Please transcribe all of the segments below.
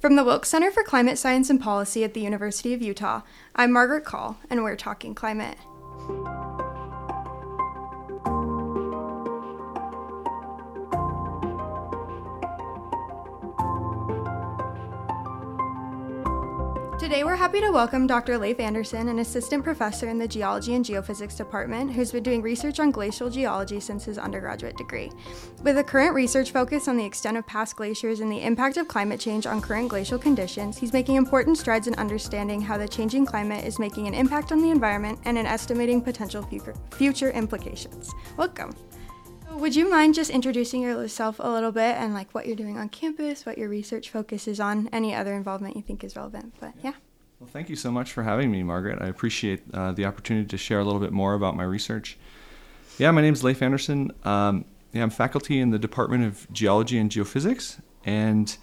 From the Wilkes Center for Climate Science and Policy at the University of Utah, I'm Margaret Call, and we're talking climate. Today, we're happy to welcome Dr. Leif Anderson, an assistant professor in the Geology and Geophysics Department, who's been doing research on glacial geology since his undergraduate degree. With a current research focus on the extent of past glaciers and the impact of climate change on current glacial conditions, he's making important strides in understanding how the changing climate is making an impact on the environment and in estimating potential future implications. Welcome. Would you mind just introducing yourself a little bit and like what you're doing on campus, what your research focuses on, any other involvement you think is relevant? But yeah. Well, thank you so much for having me, Margaret. I appreciate uh, the opportunity to share a little bit more about my research. Yeah, my name is Leif Anderson. Um, yeah, I'm faculty in the Department of Geology and Geophysics, and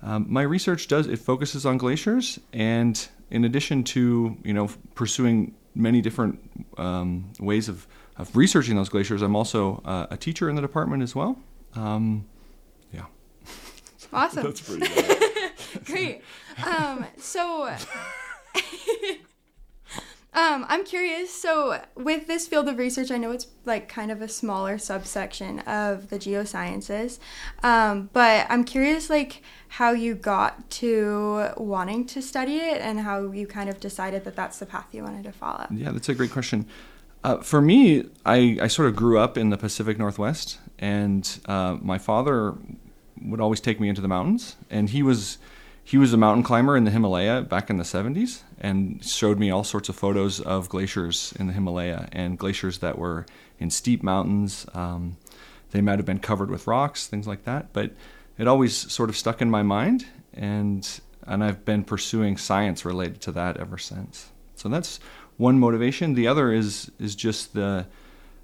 um, my research does it focuses on glaciers. And in addition to you know pursuing many different um, ways of of researching those glaciers. I'm also uh, a teacher in the department as well. Um, yeah. Awesome. That's pretty good. Great. Um, so. Um, I'm curious. So, with this field of research, I know it's like kind of a smaller subsection of the geosciences, um, but I'm curious, like how you got to wanting to study it and how you kind of decided that that's the path you wanted to follow. Yeah, that's a great question. Uh, for me, I, I sort of grew up in the Pacific Northwest, and uh, my father would always take me into the mountains, and he was he was a mountain climber in the Himalaya back in the 70s, and showed me all sorts of photos of glaciers in the Himalaya and glaciers that were in steep mountains. Um, they might have been covered with rocks, things like that, but it always sort of stuck in my mind, and and I've been pursuing science related to that ever since. So that's one motivation. The other is is just the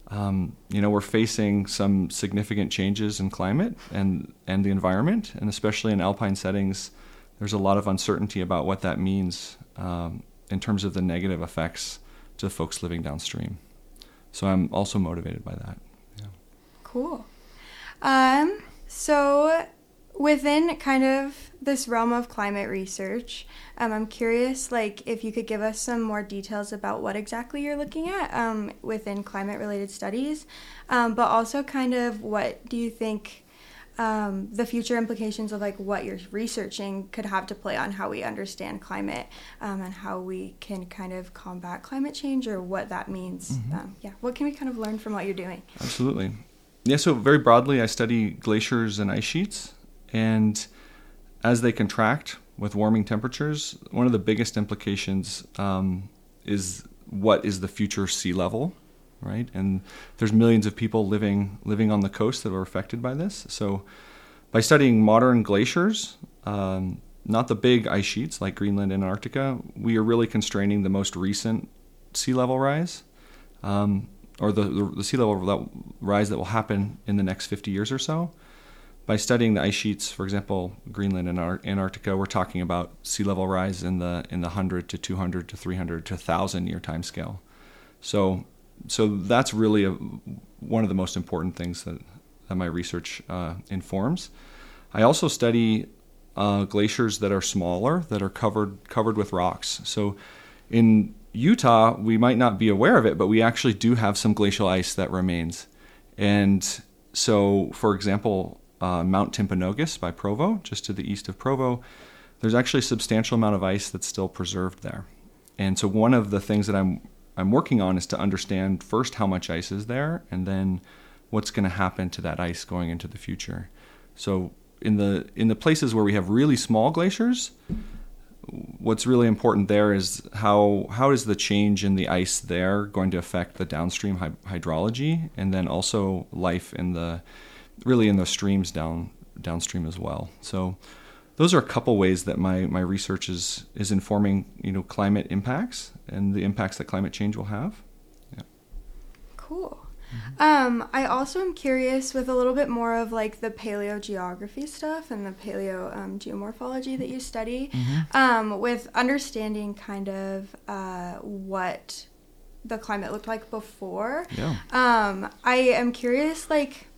um, you know we're facing some significant changes in climate and and the environment, and especially in alpine settings, there's a lot of uncertainty about what that means um, in terms of the negative effects to folks living downstream. So I'm also motivated by that. Yeah. Cool. Um, so within kind of this realm of climate research, um, I'm curious, like, if you could give us some more details about what exactly you're looking at um, within climate-related studies, um, but also kind of what do you think um, the future implications of like what you're researching could have to play on how we understand climate um, and how we can kind of combat climate change or what that means. Mm-hmm. Um, yeah, what can we kind of learn from what you're doing? Absolutely. Yeah, so very broadly, I study glaciers and ice sheets, and as they contract with warming temperatures, one of the biggest implications um, is what is the future sea level, right? And there's millions of people living living on the coast that are affected by this. So, by studying modern glaciers, um, not the big ice sheets like Greenland and Antarctica, we are really constraining the most recent sea level rise, um, or the, the, the sea level rise that will happen in the next 50 years or so by studying the ice sheets, for example, Greenland and Antarctica, we're talking about sea level rise in the in the 100 to 200 to 300 to 1,000 year time scale. So, so that's really a, one of the most important things that, that my research uh, informs. I also study uh, glaciers that are smaller, that are covered covered with rocks. So, in Utah, we might not be aware of it, but we actually do have some glacial ice that remains. And so, for example, uh, Mount Timpanogos by Provo, just to the east of Provo, there's actually a substantial amount of ice that's still preserved there. And so one of the things that I'm I'm working on is to understand first how much ice is there, and then what's going to happen to that ice going into the future. So in the in the places where we have really small glaciers, what's really important there is how how is the change in the ice there going to affect the downstream hydrology, and then also life in the really in the streams down downstream as well. So those are a couple ways that my, my research is is informing you know climate impacts and the impacts that climate change will have. Yeah. Cool. Mm-hmm. Um, I also am curious with a little bit more of like the paleogeography stuff and the paleo um, geomorphology that you study, mm-hmm. um, with understanding kind of uh, what the climate looked like before. Yeah. Um, I am curious, like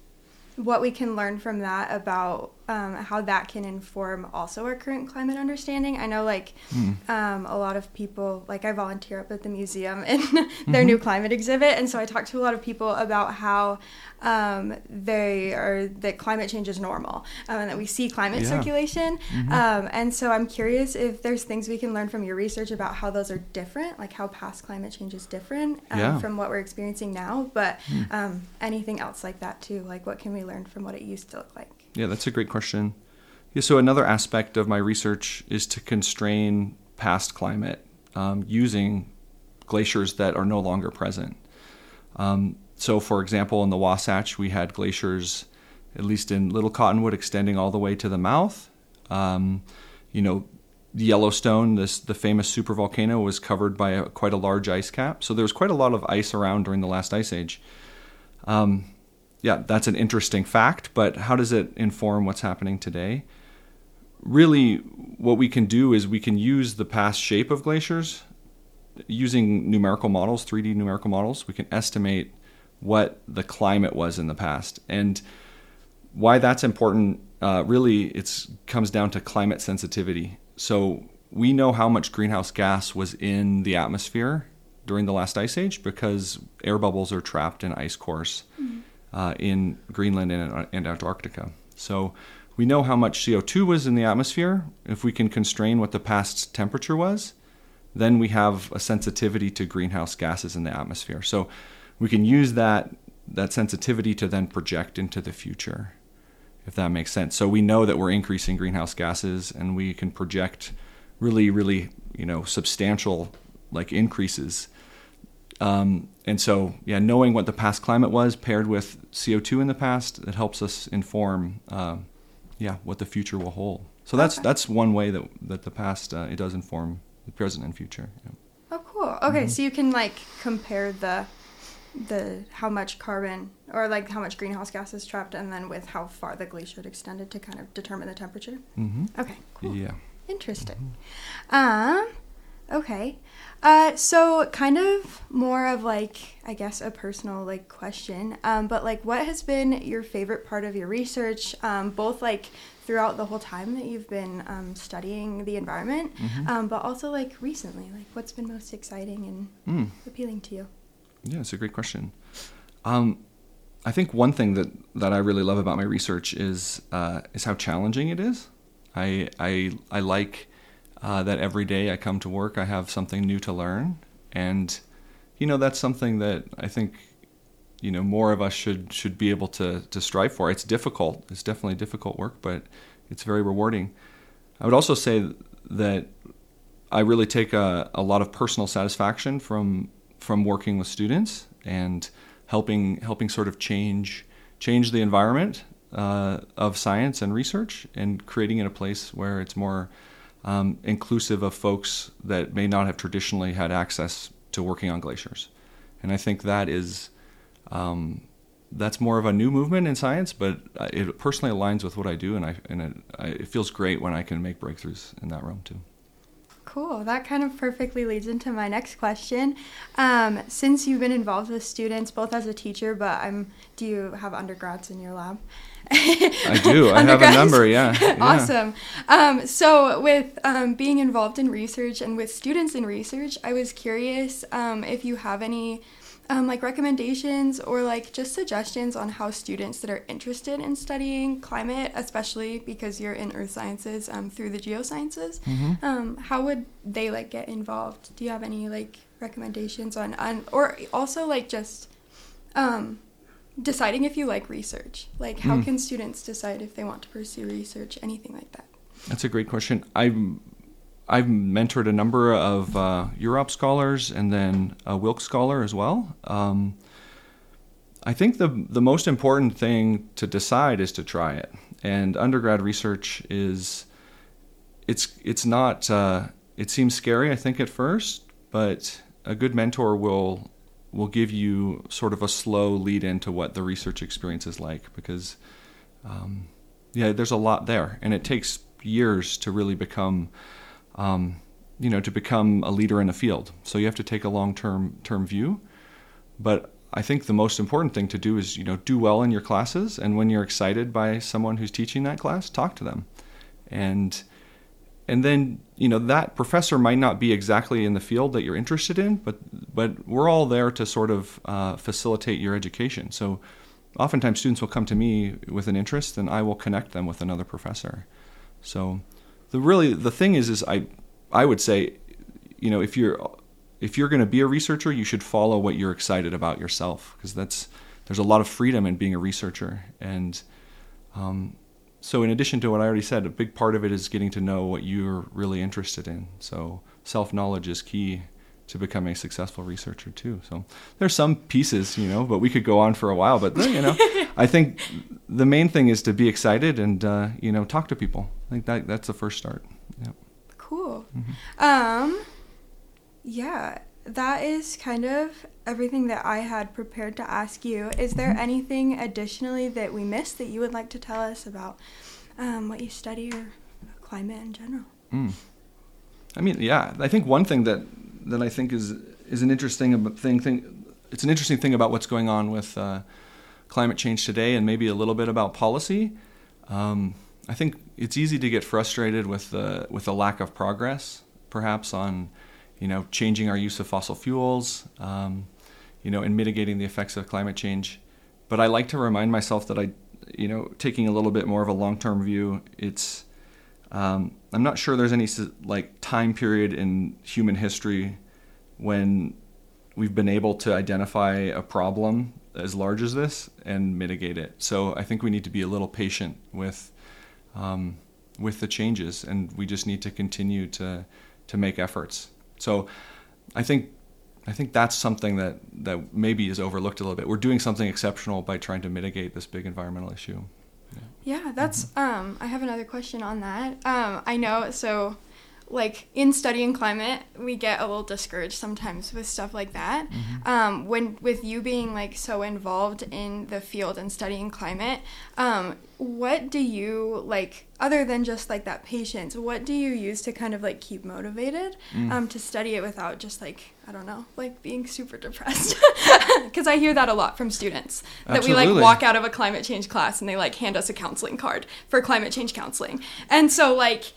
what we can learn from that about um, how that can inform also our current climate understanding. I know, like, mm. um, a lot of people, like, I volunteer up at the museum in their mm-hmm. new climate exhibit, and so I talk to a lot of people about how um, they are that climate change is normal um, and that we see climate yeah. circulation. Mm-hmm. Um, and so I'm curious if there's things we can learn from your research about how those are different, like how past climate change is different um, yeah. from what we're experiencing now, but mm. anything else like that too. Like, what can we learn from what it used to look like? Yeah, that's a great question. Yeah, so another aspect of my research is to constrain past climate um, using glaciers that are no longer present. Um, so, for example, in the Wasatch, we had glaciers, at least in Little Cottonwood, extending all the way to the mouth. Um, you know, Yellowstone, this the famous supervolcano, was covered by a, quite a large ice cap. So there was quite a lot of ice around during the last ice age. Um, yeah, that's an interesting fact, but how does it inform what's happening today? Really, what we can do is we can use the past shape of glaciers using numerical models, 3D numerical models. We can estimate what the climate was in the past. And why that's important, uh, really, it comes down to climate sensitivity. So we know how much greenhouse gas was in the atmosphere during the last ice age because air bubbles are trapped in ice cores. Mm-hmm uh, in Greenland and, and Antarctica. So we know how much CO2 was in the atmosphere. If we can constrain what the past temperature was, then we have a sensitivity to greenhouse gases in the atmosphere. So we can use that that sensitivity to then project into the future, if that makes sense. So we know that we're increasing greenhouse gases, and we can project really, really, you know, substantial like increases um, and so, yeah, knowing what the past climate was paired with CO2 in the past, it helps us inform, uh, yeah, what the future will hold. So that's that's one way that that the past uh, it does inform the present and future. Yeah. Oh, cool. Okay, mm-hmm. so you can like compare the the how much carbon or like how much greenhouse gas is trapped, and then with how far the glacier extended to kind of determine the temperature. Mm-hmm. Okay. Cool. Yeah. Interesting. Mm-hmm. Um. Okay. Uh, so kind of more of like I guess a personal like question, um, but like what has been your favorite part of your research, um, both like throughout the whole time that you've been um, studying the environment, mm-hmm. Um, but also like recently, like what's been most exciting and mm. appealing to you? Yeah, it's a great question. Um, I think one thing that that I really love about my research is uh, is how challenging it is. I I I like uh, that every day I come to work, I have something new to learn. And, you know, that's something that I think, you know, more of us should, should be able to, to strive for. It's difficult. It's definitely difficult work, but it's very rewarding. I would also say that I really take a, a lot of personal satisfaction from, from working with students and helping, helping sort of change, change the environment uh, of science and research and creating it a place where it's more um, inclusive of folks that may not have traditionally had access to working on glaciers. And I think that is um, that's more of a new movement in science, but it personally aligns with what I do, and I and it, I, it feels great when I can make breakthroughs in that realm too. Cool. That kind of perfectly leads into my next question. Um, since you've been involved with students, both as a teacher, but I'm, do you have undergrads in your lab? I do. I have a number. Yeah. yeah. awesome. Um, so, with um, being involved in research and with students in research, I was curious um, if you have any um, like recommendations or like just suggestions on how students that are interested in studying climate, especially because you're in earth sciences um, through the geosciences, mm-hmm. Um, how would they like get involved? Do you have any like recommendations on, on or also like just um, deciding if you like research. Like, how mm. can students decide if they want to pursue research, anything like that? That's a great question. I've I've mentored a number of uh, UROP scholars and then a Wilkes scholar as well. Um, I think the the most important thing to decide is to try it. And undergrad research is it's it's not uh, it seems scary I think at first, but a good mentor will will give you sort of a slow lead into what the research experience is like because um, yeah there's a lot there. And it takes years to really become um, you know to become a leader in a field. So you have to take a long term term view. But I think the most important thing to do is you know do well in your classes, and when you're excited by someone who's teaching that class, talk to them, and and then you know that professor might not be exactly in the field that you're interested in, but but we're all there to sort of uh, facilitate your education. So oftentimes students will come to me with an interest, and I will connect them with another professor. So the really the thing is is I I would say you know if you're if you're going to be a researcher, you should follow what you're excited about yourself because that's there's a lot of freedom in being a researcher. And um, so, in addition to what I already said, a big part of it is getting to know what you're really interested in. So, self knowledge is key to becoming a successful researcher too. So there's some pieces, you know, but we could go on for a while. But you know, I think the main thing is to be excited and uh, you know talk to people. I think that that's the first start. Yeah. Cool. Mm-hmm. Um, yeah, that is kind of everything that I had prepared to ask you. Is there mm-hmm. anything additionally that we missed that you would like to tell us about um, what you study or climate in general? Mm. I mean, yeah, I think one thing that that I think is is an interesting thing. thing it's an interesting thing about what's going on with uh, climate change today, and maybe a little bit about policy. Um, I think it's easy to get frustrated with the with the lack of progress, perhaps on you know, changing our use of fossil fuels, um, you know, in mitigating the effects of climate change. But I like to remind myself that I, you know, taking a little bit more of a long-term view, it's, um, I'm not sure there's any like time period in human history when we've been able to identify a problem as large as this and mitigate it. So I think we need to be a little patient with, um, with the changes, and we just need to continue to to make efforts. So I think I think that's something that, that maybe is overlooked a little bit. We're doing something exceptional by trying to mitigate this big environmental issue. Yeah, yeah that's. Mm-hmm. Um, I have another question on that. Um, I know. So like in studying climate we get a little discouraged sometimes with stuff like that mm-hmm. um, when with you being like so involved in the field and studying climate um, what do you like other than just like that patience what do you use to kind of like keep motivated mm. um, to study it without just like i don't know like being super depressed because i hear that a lot from students that Absolutely. we like walk out of a climate change class and they like hand us a counseling card for climate change counseling and so like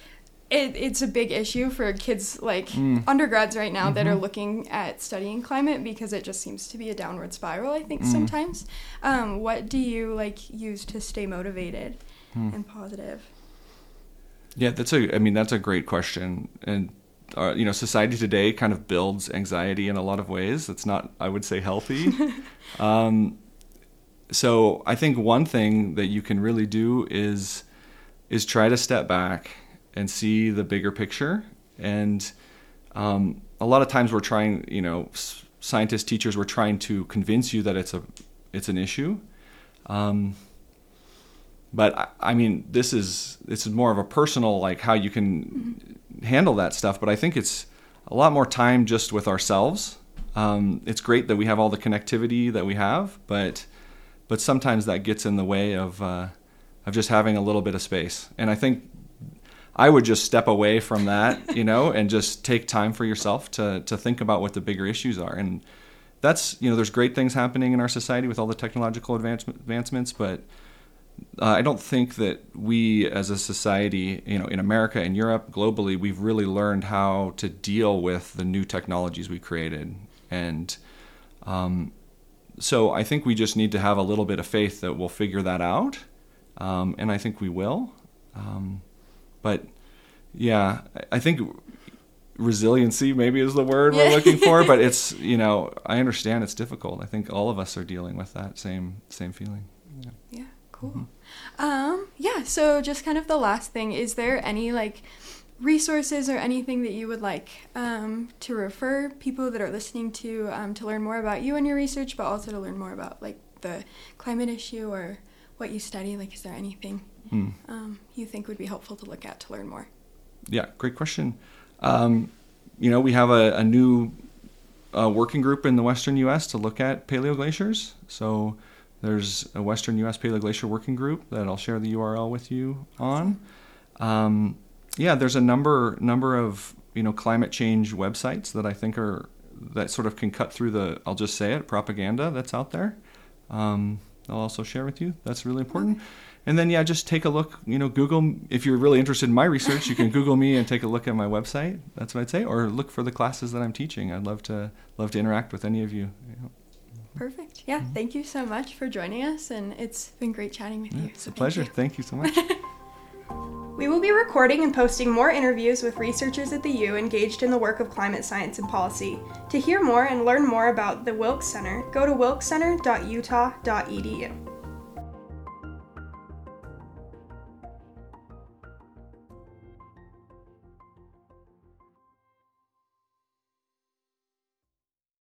it, it's a big issue for kids like mm. undergrads right now mm-hmm. that are mm-hmm. looking at studying climate because it just seems to be a downward spiral i think mm. sometimes um, what do you like use to stay motivated mm. and positive yeah that's a i mean that's a great question and uh, you know society today kind of builds anxiety in a lot of ways that's not i would say healthy um, so i think one thing that you can really do is is try to step back and see the bigger picture. And um, a lot of times we're trying, you know, scientists, teachers, we're trying to convince you that it's a it's an issue. Um, but I, I, mean, this is this is more of a personal like how you can handle that stuff. But I think it's a lot more time just with ourselves. Um, it's great that we have all the connectivity that we have, but but sometimes that gets in the way of uh, of just having a little bit of space. And I think I would just step away from that, you know, and just take time for yourself to to think about what the bigger issues are. And that's you know, there's great things happening in our society with all the technological advancements, but uh, I don't think that we as a society, you know, in America and Europe, globally, we've really learned how to deal with the new technologies we created. And um, so I think we just need to have a little bit of faith that we'll figure that out. Um, and I think we will. Um, but yeah, I think resiliency maybe is the word we're looking for. But it's you know I understand it's difficult. I think all of us are dealing with that same same feeling. Yeah. yeah cool. Mm-hmm. Um, yeah. So just kind of the last thing. Is there any like resources or anything that you would like um, to refer people that are listening to um, to learn more about you and your research, but also to learn more about like the climate issue or what you study? Like, is there anything mm. um, you think would be helpful to look at to learn more? Yeah, great question. Um, you know, we have a, a new uh, working group in the western U.S. to look at paleoglaciers. So there's a Western U.S. Paleoglacier Working Group that I'll share the URL with you on. Um, yeah, there's a number number of you know climate change websites that I think are that sort of can cut through the I'll just say it propaganda that's out there. Um, I'll also share with you. That's really important. Okay. And then yeah, just take a look. You know, Google if you're really interested in my research. You can Google me and take a look at my website. That's what I'd say, or look for the classes that I'm teaching. I'd love to love to interact with any of you. Perfect. Yeah. Mm-hmm. Thank you so much for joining us, and it's been great chatting with yeah, you. It's so a pleasure. Thank you, thank you so much. We will be recording and posting more interviews with researchers at the U engaged in the work of climate science and policy. To hear more and learn more about the Wilkes Center, go to wilkescenter.utah.edu.